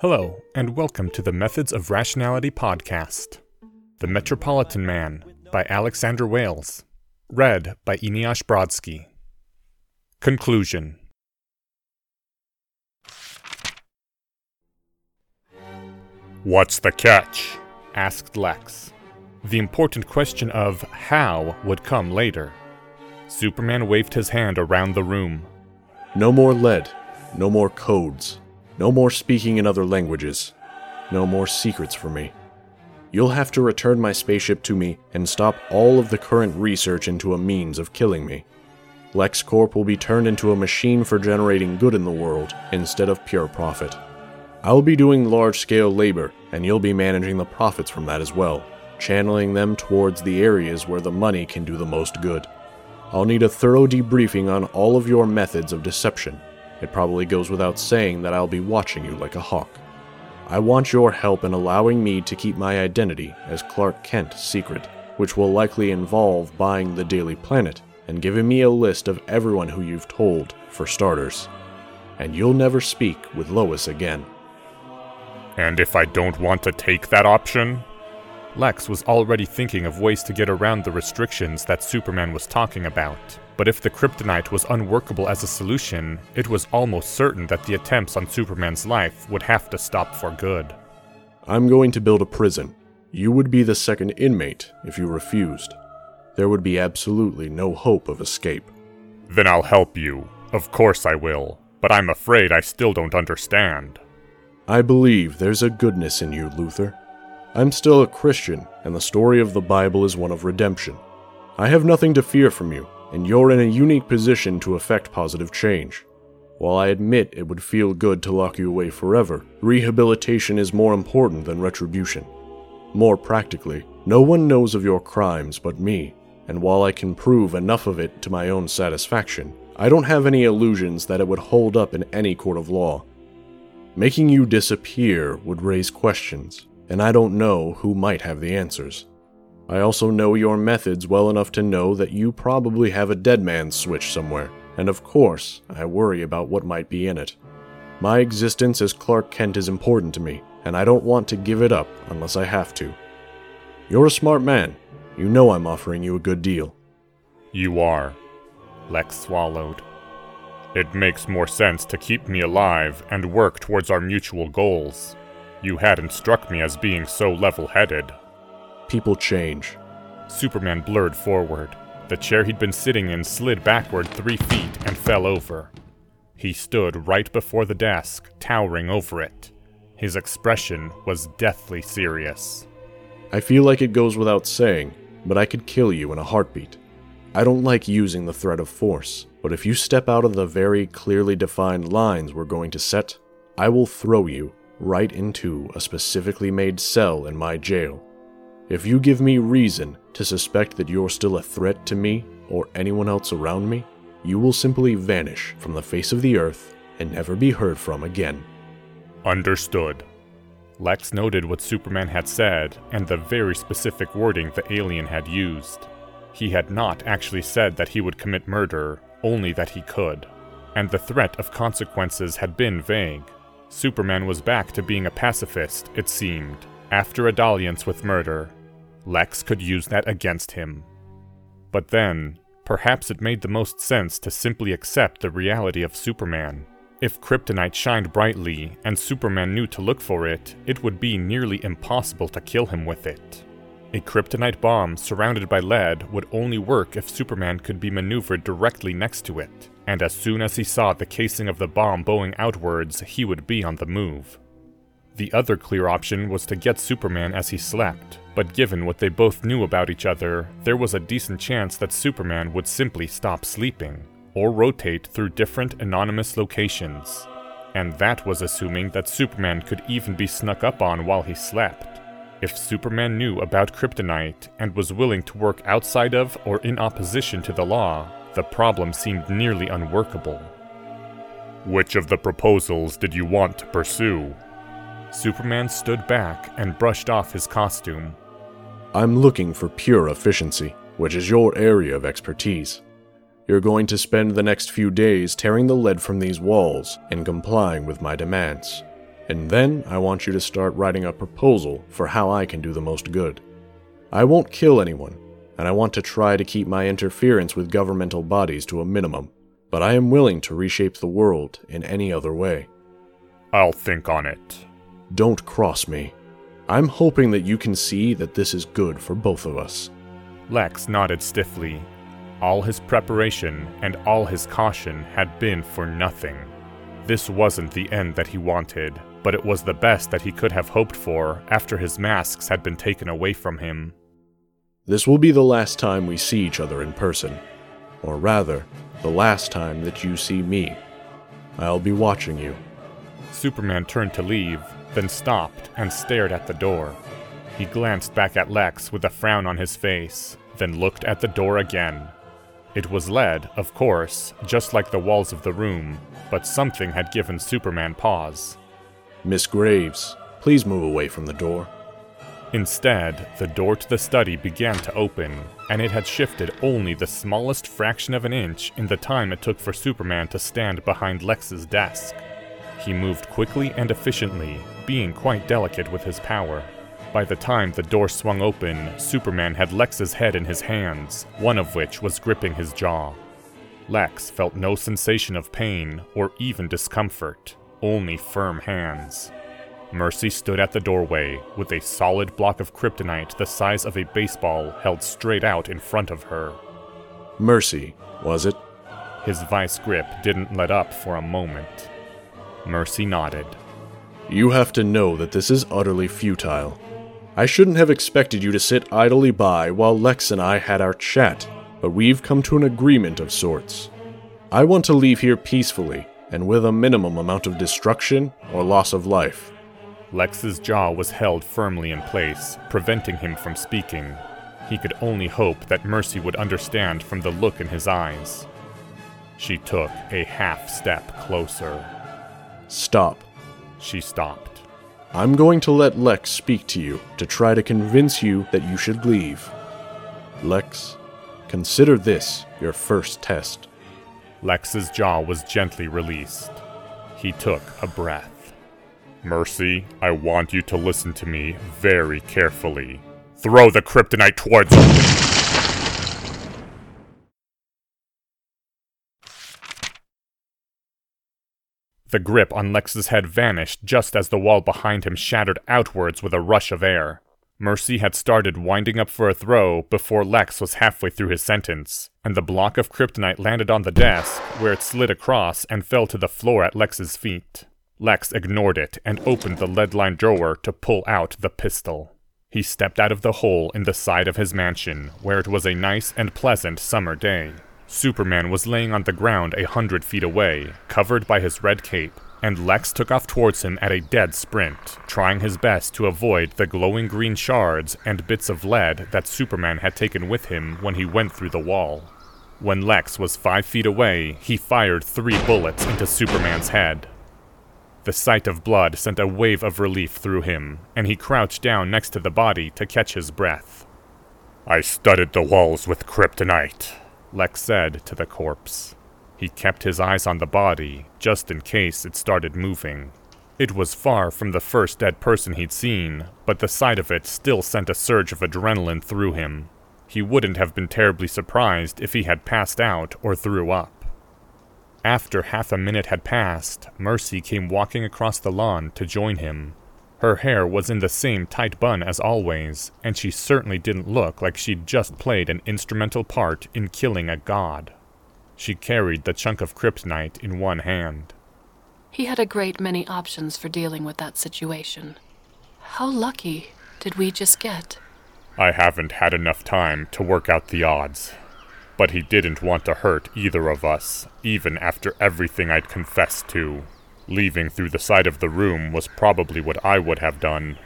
Hello, and welcome to the Methods of Rationality podcast. The Metropolitan Man by Alexander Wales. Read by Eneasz Brodsky. Conclusion What's the catch? asked Lex. The important question of how would come later. Superman waved his hand around the room. No more lead, no more codes, no more speaking in other languages, no more secrets for me. You'll have to return my spaceship to me and stop all of the current research into a means of killing me. LexCorp will be turned into a machine for generating good in the world instead of pure profit. I'll be doing large scale labor, and you'll be managing the profits from that as well, channeling them towards the areas where the money can do the most good. I'll need a thorough debriefing on all of your methods of deception. It probably goes without saying that I'll be watching you like a hawk. I want your help in allowing me to keep my identity as Clark Kent secret, which will likely involve buying the Daily Planet and giving me a list of everyone who you've told, for starters. And you'll never speak with Lois again. And if I don't want to take that option? Lex was already thinking of ways to get around the restrictions that Superman was talking about. But if the kryptonite was unworkable as a solution, it was almost certain that the attempts on Superman's life would have to stop for good. I'm going to build a prison. You would be the second inmate if you refused. There would be absolutely no hope of escape. Then I'll help you. Of course I will. But I'm afraid I still don't understand. I believe there's a goodness in you, Luthor. I'm still a Christian, and the story of the Bible is one of redemption. I have nothing to fear from you, and you're in a unique position to effect positive change. While I admit it would feel good to lock you away forever, rehabilitation is more important than retribution. More practically, no one knows of your crimes but me, and while I can prove enough of it to my own satisfaction, I don't have any illusions that it would hold up in any court of law. Making you disappear would raise questions, and I don't know who might have the answers. I also know your methods well enough to know that you probably have a dead man's switch somewhere, and of course, I worry about what might be in it. My existence as Clark Kent is important to me, and I don't want to give it up unless I have to. You're a smart man. You know I'm offering you a good deal. You are. Lex swallowed. It makes more sense to keep me alive and work towards our mutual goals. You hadn't struck me as being so level headed. People change. Superman blurred forward. The chair he'd been sitting in slid backward three feet and fell over. He stood right before the desk, towering over it. His expression was deathly serious. I feel like it goes without saying, but I could kill you in a heartbeat. I don't like using the threat of force, but if you step out of the very clearly defined lines we're going to set, I will throw you right into a specifically made cell in my jail. If you give me reason to suspect that you're still a threat to me or anyone else around me, you will simply vanish from the face of the earth and never be heard from again. Understood. Lex noted what Superman had said and the very specific wording the alien had used. He had not actually said that he would commit murder, only that he could. And the threat of consequences had been vague. Superman was back to being a pacifist, it seemed, after a dalliance with murder. Lex could use that against him. But then, perhaps it made the most sense to simply accept the reality of Superman. If kryptonite shined brightly and Superman knew to look for it, it would be nearly impossible to kill him with it. A kryptonite bomb surrounded by lead would only work if Superman could be maneuvered directly next to it and as soon as he saw the casing of the bomb bowing outwards, he would be on the move. The other clear option was to get Superman as he slept, but given what they both knew about each other, there was a decent chance that Superman would simply stop sleeping, or rotate through different anonymous locations. And that was assuming that Superman could even be snuck up on while he slept. If Superman knew about kryptonite and was willing to work outside of or in opposition to the law, the problem seemed nearly unworkable. Which of the proposals did you want to pursue? Superman stood back and brushed off his costume. I'm looking for pure efficiency, which is your area of expertise. You're going to spend the next few days tearing the lead from these walls and complying with my demands. And then I want you to start writing a proposal for how I can do the most good. I won't kill anyone, and I want to try to keep my interference with governmental bodies to a minimum, but I am willing to reshape the world in any other way. I'll think on it. Don't cross me. I'm hoping that you can see that this is good for both of us. Lex nodded stiffly. All his preparation and all his caution had been for nothing. This wasn't the end that he wanted, but it was the best that he could have hoped for after his masks had been taken away from him. This will be the last time we see each other in person. Or rather, the last time that you see me. I'll be watching you. Superman turned to leave, then stopped and stared at the door. He glanced back at Lex with a frown on his face, then looked at the door again. It was lead, of course, just like the walls of the room, but something had given Superman pause. Miss Graves, please move away from the door. Instead, the door to the study began to open, and it had shifted only the smallest fraction of an inch in the time it took for Superman to stand behind Lex's desk. He moved quickly and efficiently, being quite delicate with his power. By the time the door swung open, Superman had Lex's head in his hands, one of which was gripping his jaw. Lex felt no sensation of pain or even discomfort, only firm hands. Mercy stood at the doorway with a solid block of kryptonite the size of a baseball held straight out in front of her. Mercy, was it? His vice grip didn't let up for a moment. Mercy nodded. You have to know that this is utterly futile. I shouldn't have expected you to sit idly by while Lex and I had our chat, but we've come to an agreement of sorts. I want to leave here peacefully and with a minimum amount of destruction or loss of life. Lex's jaw was held firmly in place, preventing him from speaking. He could only hope that Mercy would understand from the look in his eyes. She took a half step closer. Stop. She stopped. I'm going to let Lex speak to you to try to convince you that you should leave. Lex, consider this your first test. Lex's jaw was gently released. He took a breath. Mercy, I want you to listen to me very carefully. Throw the kryptonite towards The grip on Lex's head vanished just as the wall behind him shattered outwards with a rush of air. Mercy had started winding up for a throw before Lex was halfway through his sentence, and the block of kryptonite landed on the desk, where it slid across and fell to the floor at Lex's feet. Lex ignored it and opened the lead lined drawer to pull out the pistol. He stepped out of the hole in the side of his mansion, where it was a nice and pleasant summer day. Superman was laying on the ground a hundred feet away, covered by his red cape, and Lex took off towards him at a dead sprint, trying his best to avoid the glowing green shards and bits of lead that Superman had taken with him when he went through the wall. When Lex was five feet away, he fired three bullets into Superman's head. The sight of blood sent a wave of relief through him, and he crouched down next to the body to catch his breath. I studded the walls with kryptonite, Lex said to the corpse. He kept his eyes on the body, just in case it started moving. It was far from the first dead person he'd seen, but the sight of it still sent a surge of adrenaline through him. He wouldn't have been terribly surprised if he had passed out or threw up. After half a minute had passed, Mercy came walking across the lawn to join him. Her hair was in the same tight bun as always, and she certainly didn't look like she'd just played an instrumental part in killing a god. She carried the chunk of kryptonite in one hand. He had a great many options for dealing with that situation. How lucky did we just get? I haven't had enough time to work out the odds. But he didn't want to hurt either of us, even after everything I'd confessed to. Leaving through the side of the room was probably what I would have done.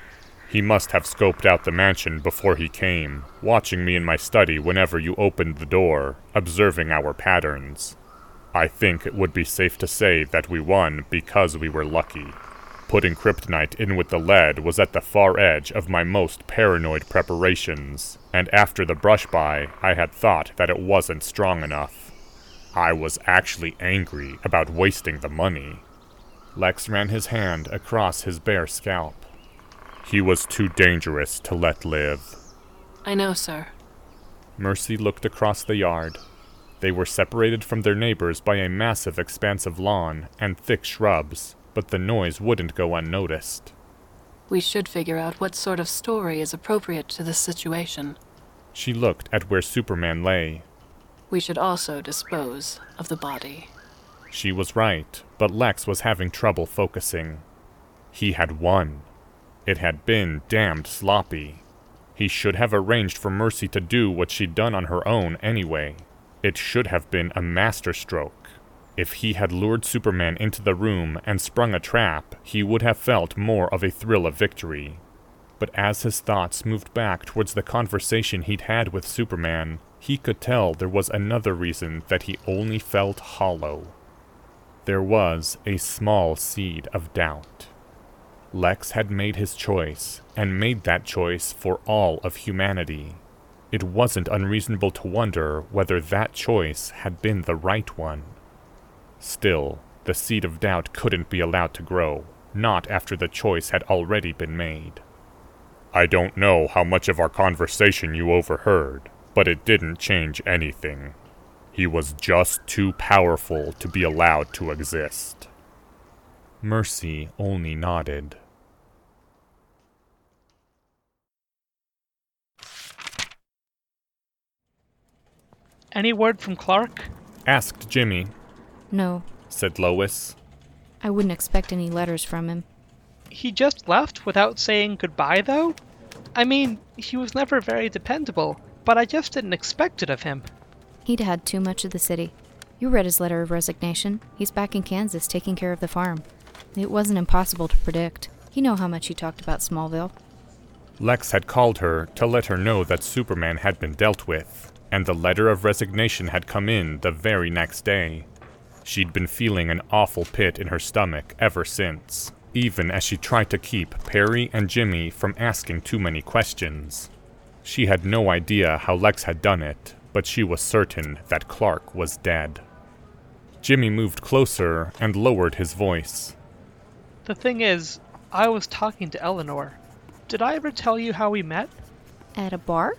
He must have scoped out the mansion before he came, watching me in my study whenever you opened the door, observing our patterns. I think it would be safe to say that we won because we were lucky. Putting kryptonite in with the lead was at the far edge of my most paranoid preparations, and after the brush by, I had thought that it wasn't strong enough. I was actually angry about wasting the money. Lex ran his hand across his bare scalp. He was too dangerous to let live. I know, sir. Mercy looked across the yard. They were separated from their neighbors by a massive expanse of lawn and thick shrubs, but the noise wouldn't go unnoticed. We should figure out what sort of story is appropriate to this situation. She looked at where Superman lay. We should also dispose of the body. She was right, but Lex was having trouble focusing. He had won. It had been damned sloppy. He should have arranged for Mercy to do what she'd done on her own anyway. It should have been a masterstroke. If he had lured Superman into the room and sprung a trap, he would have felt more of a thrill of victory. But as his thoughts moved back towards the conversation he'd had with Superman, he could tell there was another reason that he only felt hollow. There was a small seed of doubt. Lex had made his choice, and made that choice for all of humanity. It wasn't unreasonable to wonder whether that choice had been the right one. Still, the seed of doubt couldn't be allowed to grow, not after the choice had already been made. I don't know how much of our conversation you overheard, but it didn't change anything. He was just too powerful to be allowed to exist. Mercy only nodded. Any word from Clark? Asked Jimmy, No, said Lois. I wouldn't expect any letters from him. He just left without saying goodbye, though? I mean, he was never very dependable, but I just didn't expect it of him. He'd had too much of the city. You read his letter of resignation. He's back in Kansas taking care of the farm. It wasn't impossible to predict. You know how much he talked about Smallville. Lex had called her to let her know that Superman had been dealt with, and the letter of resignation had come in the very next day. She'd been feeling an awful pit in her stomach ever since, even as she tried to keep Perry and Jimmy from asking too many questions. She had no idea how Lex had done it, but she was certain that Clark was dead. Jimmy moved closer and lowered his voice. The thing is, I was talking to Eleanor. Did I ever tell you how we met? At a bar?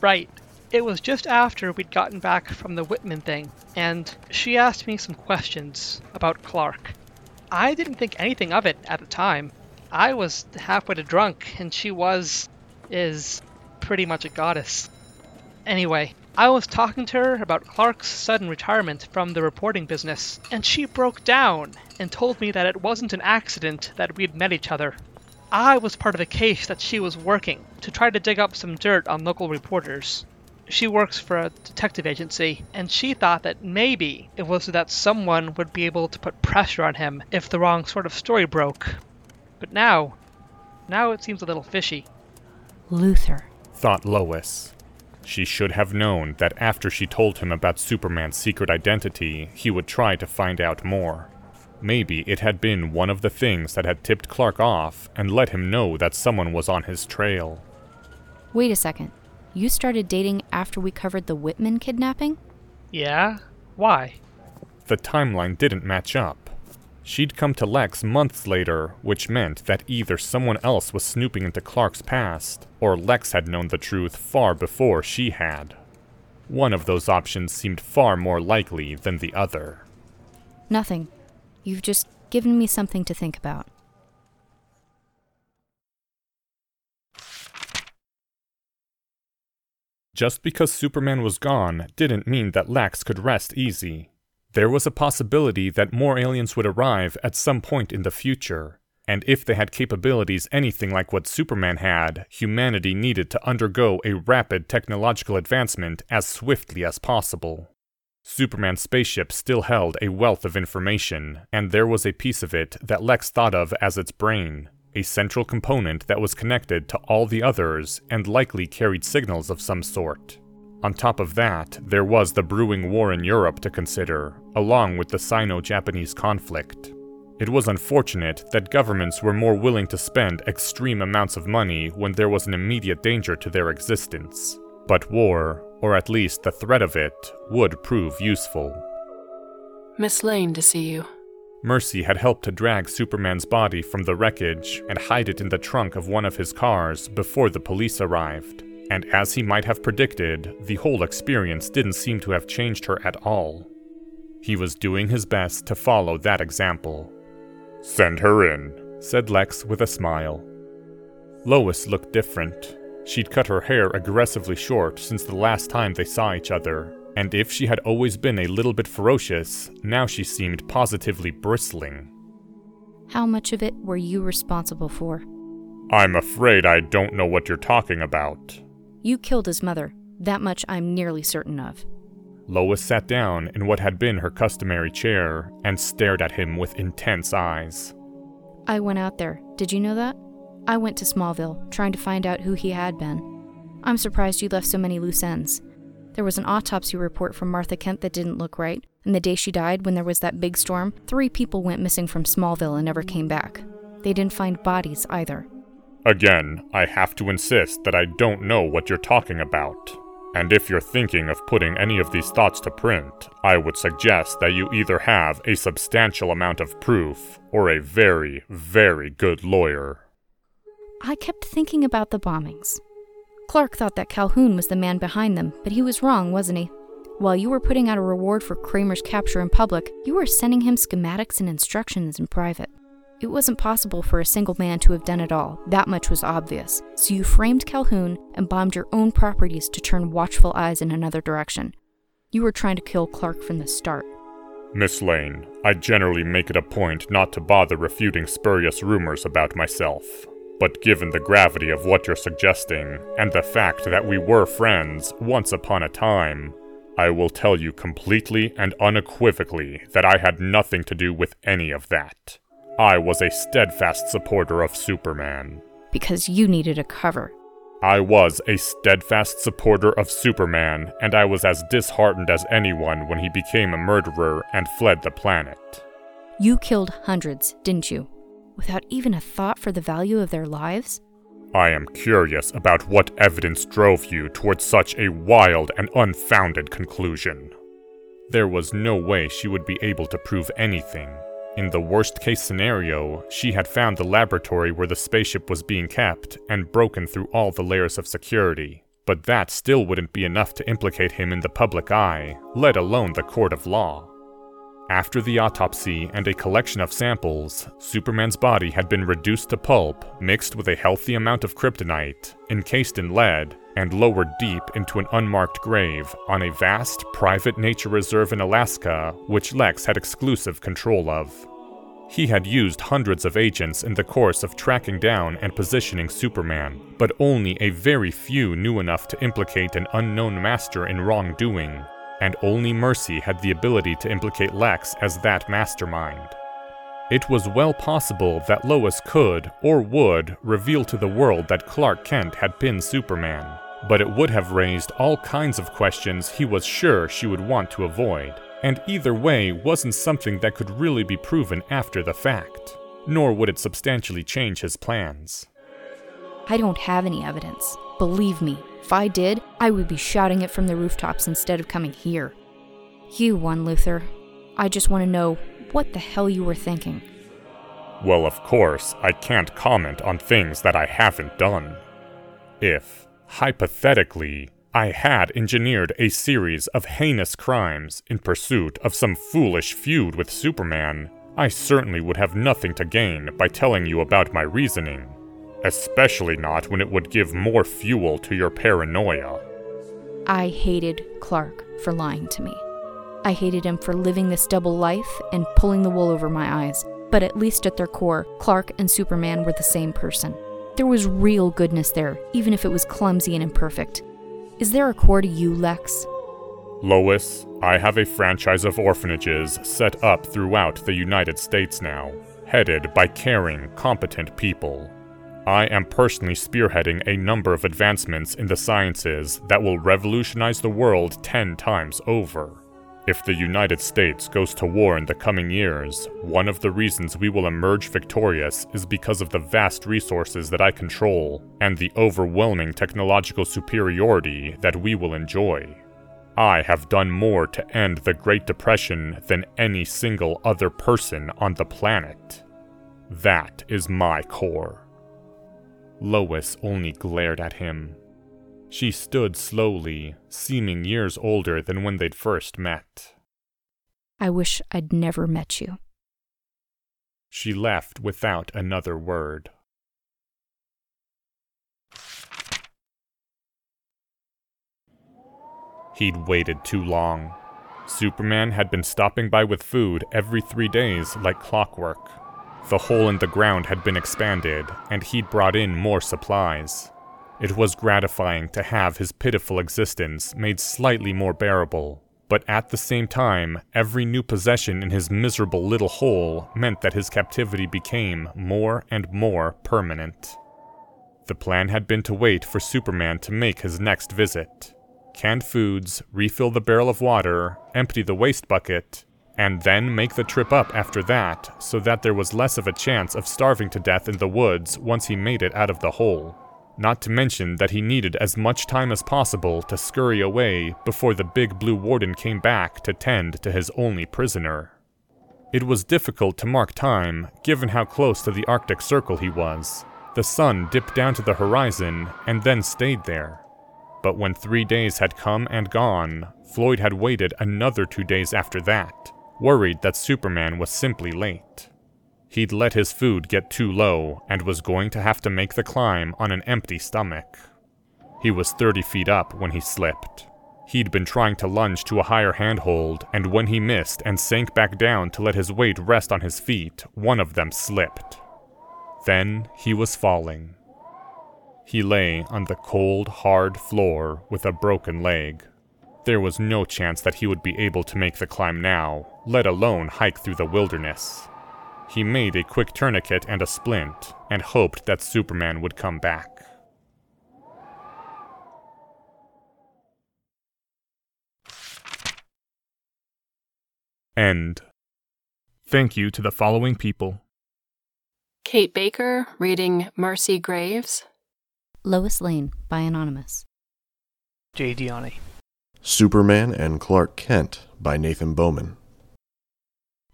Right. It was just after we'd gotten back from the Whitman thing, and she asked me some questions about Clark. I didn't think anything of it at the time. I was halfway to drunk, and she was. is. pretty much a goddess. Anyway, I was talking to her about Clark's sudden retirement from the reporting business, and she broke down and told me that it wasn't an accident that we'd met each other. I was part of a case that she was working to try to dig up some dirt on local reporters. She works for a detective agency, and she thought that maybe it was so that someone would be able to put pressure on him if the wrong sort of story broke. But now, now it seems a little fishy. Luthor. thought Lois. She should have known that after she told him about Superman's secret identity, he would try to find out more. Maybe it had been one of the things that had tipped Clark off and let him know that someone was on his trail. Wait a second. You started dating after we covered the Whitman kidnapping? Yeah? Why? The timeline didn't match up. She'd come to Lex months later, which meant that either someone else was snooping into Clark's past, or Lex had known the truth far before she had. One of those options seemed far more likely than the other. Nothing. You've just given me something to think about. Just because Superman was gone didn't mean that Lex could rest easy. There was a possibility that more aliens would arrive at some point in the future, and if they had capabilities anything like what Superman had, humanity needed to undergo a rapid technological advancement as swiftly as possible. Superman's spaceship still held a wealth of information, and there was a piece of it that Lex thought of as its brain, a central component that was connected to all the others and likely carried signals of some sort. On top of that, there was the brewing war in Europe to consider, along with the Sino Japanese conflict. It was unfortunate that governments were more willing to spend extreme amounts of money when there was an immediate danger to their existence. But war, or at least the threat of it, would prove useful. Miss Lane to see you. Mercy had helped to drag Superman's body from the wreckage and hide it in the trunk of one of his cars before the police arrived. And as he might have predicted, the whole experience didn't seem to have changed her at all. He was doing his best to follow that example. Send her in, said Lex with a smile. Lois looked different. She'd cut her hair aggressively short since the last time they saw each other, and if she had always been a little bit ferocious, now she seemed positively bristling. How much of it were you responsible for? I'm afraid I don't know what you're talking about. You killed his mother. That much I'm nearly certain of. Lois sat down in what had been her customary chair and stared at him with intense eyes. I went out there. Did you know that? I went to Smallville, trying to find out who he had been. I'm surprised you left so many loose ends. There was an autopsy report from Martha Kent that didn't look right, and the day she died, when there was that big storm, three people went missing from Smallville and never came back. They didn't find bodies either. Again, I have to insist that I don't know what you're talking about. And if you're thinking of putting any of these thoughts to print, I would suggest that you either have a substantial amount of proof or a very, very good lawyer. I kept thinking about the bombings. Clark thought that Calhoun was the man behind them, but he was wrong, wasn't he? While you were putting out a reward for Kramer's capture in public, you were sending him schematics and instructions in private. It wasn't possible for a single man to have done it all, that much was obvious. So you framed Calhoun and bombed your own properties to turn watchful eyes in another direction. You were trying to kill Clark from the start. Miss Lane, I generally make it a point not to bother refuting spurious rumors about myself. But given the gravity of what you're suggesting, and the fact that we were friends once upon a time, I will tell you completely and unequivocally that I had nothing to do with any of that. I was a steadfast supporter of Superman. Because you needed a cover. I was a steadfast supporter of Superman, and I was as disheartened as anyone when he became a murderer and fled the planet. You killed hundreds, didn't you? Without even a thought for the value of their lives? I am curious about what evidence drove you towards such a wild and unfounded conclusion. There was no way she would be able to prove anything. In the worst case scenario, she had found the laboratory where the spaceship was being kept and broken through all the layers of security. But that still wouldn't be enough to implicate him in the public eye, let alone the court of law. After the autopsy and a collection of samples, Superman's body had been reduced to pulp, mixed with a healthy amount of kryptonite, encased in lead, and lowered deep into an unmarked grave on a vast private nature reserve in Alaska, which Lex had exclusive control of. He had used hundreds of agents in the course of tracking down and positioning Superman, but only a very few knew enough to implicate an unknown master in wrongdoing, and only Mercy had the ability to implicate Lex as that mastermind. It was well possible that Lois could, or would, reveal to the world that Clark Kent had pinned Superman, but it would have raised all kinds of questions he was sure she would want to avoid and either way wasn't something that could really be proven after the fact, nor would it substantially change his plans. I don't have any evidence. Believe me, if I did, I would be shouting it from the rooftops instead of coming here. You won, Luthor. I just want to know what the hell you were thinking. Well, of course, I can't comment on things that I haven't done. If, hypothetically, I had engineered a series of heinous crimes in pursuit of some foolish feud with Superman, I certainly would have nothing to gain by telling you about my reasoning. Especially not when it would give more fuel to your paranoia. I hated Clark for lying to me. I hated him for living this double life and pulling the wool over my eyes. But at least at their core, Clark and Superman were the same person. There was real goodness there, even if it was clumsy and imperfect. Is there a core to you, Lex? Lois, I have a franchise of orphanages set up throughout the United States now, headed by caring, competent people. I am personally spearheading a number of advancements in the sciences that will revolutionize the world ten times over. If the United States goes to war in the coming years, one of the reasons we will emerge victorious is because of the vast resources that I control and the overwhelming technological superiority that we will enjoy. I have done more to end the Great Depression than any single other person on the planet. That is my core. Lois only glared at him. She stood slowly, seeming years older than when they'd first met. I wish I'd never met you. She left without another word. He'd waited too long. Superman had been stopping by with food every three days like clockwork. The hole in the ground had been expanded, and he'd brought in more supplies. It was gratifying to have his pitiful existence made slightly more bearable, but at the same time, every new possession in his miserable little hole meant that his captivity became more and more permanent. The plan had been to wait for Superman to make his next visit canned foods, refill the barrel of water, empty the waste bucket, and then make the trip up after that so that there was less of a chance of starving to death in the woods once he made it out of the hole. Not to mention that he needed as much time as possible to scurry away before the big blue warden came back to tend to his only prisoner. It was difficult to mark time, given how close to the Arctic Circle he was. The sun dipped down to the horizon and then stayed there. But when three days had come and gone, Floyd had waited another two days after that, worried that Superman was simply late. He'd let his food get too low and was going to have to make the climb on an empty stomach. He was 30 feet up when he slipped. He'd been trying to lunge to a higher handhold, and when he missed and sank back down to let his weight rest on his feet, one of them slipped. Then he was falling. He lay on the cold, hard floor with a broken leg. There was no chance that he would be able to make the climb now, let alone hike through the wilderness. He made a quick tourniquet and a splint, and hoped that Superman would come back. End. Thank you to the following people Kate Baker reading Mercy Graves. Lois Lane by Anonymous. Jay Diani. Superman and Clark Kent by Nathan Bowman.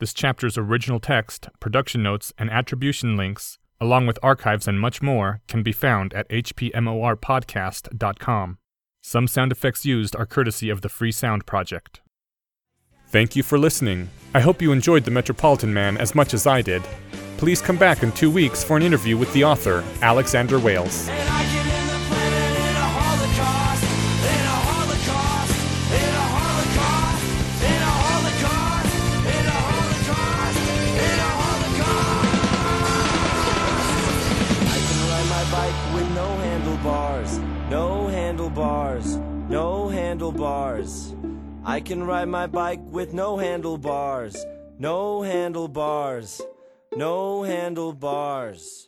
This chapter's original text, production notes, and attribution links, along with archives and much more, can be found at hpmorpodcast.com. Some sound effects used are courtesy of the Free Sound Project. Thank you for listening. I hope you enjoyed The Metropolitan Man as much as I did. Please come back in two weeks for an interview with the author, Alexander Wales. I can ride my bike with no handlebars. No handlebars. No handlebars.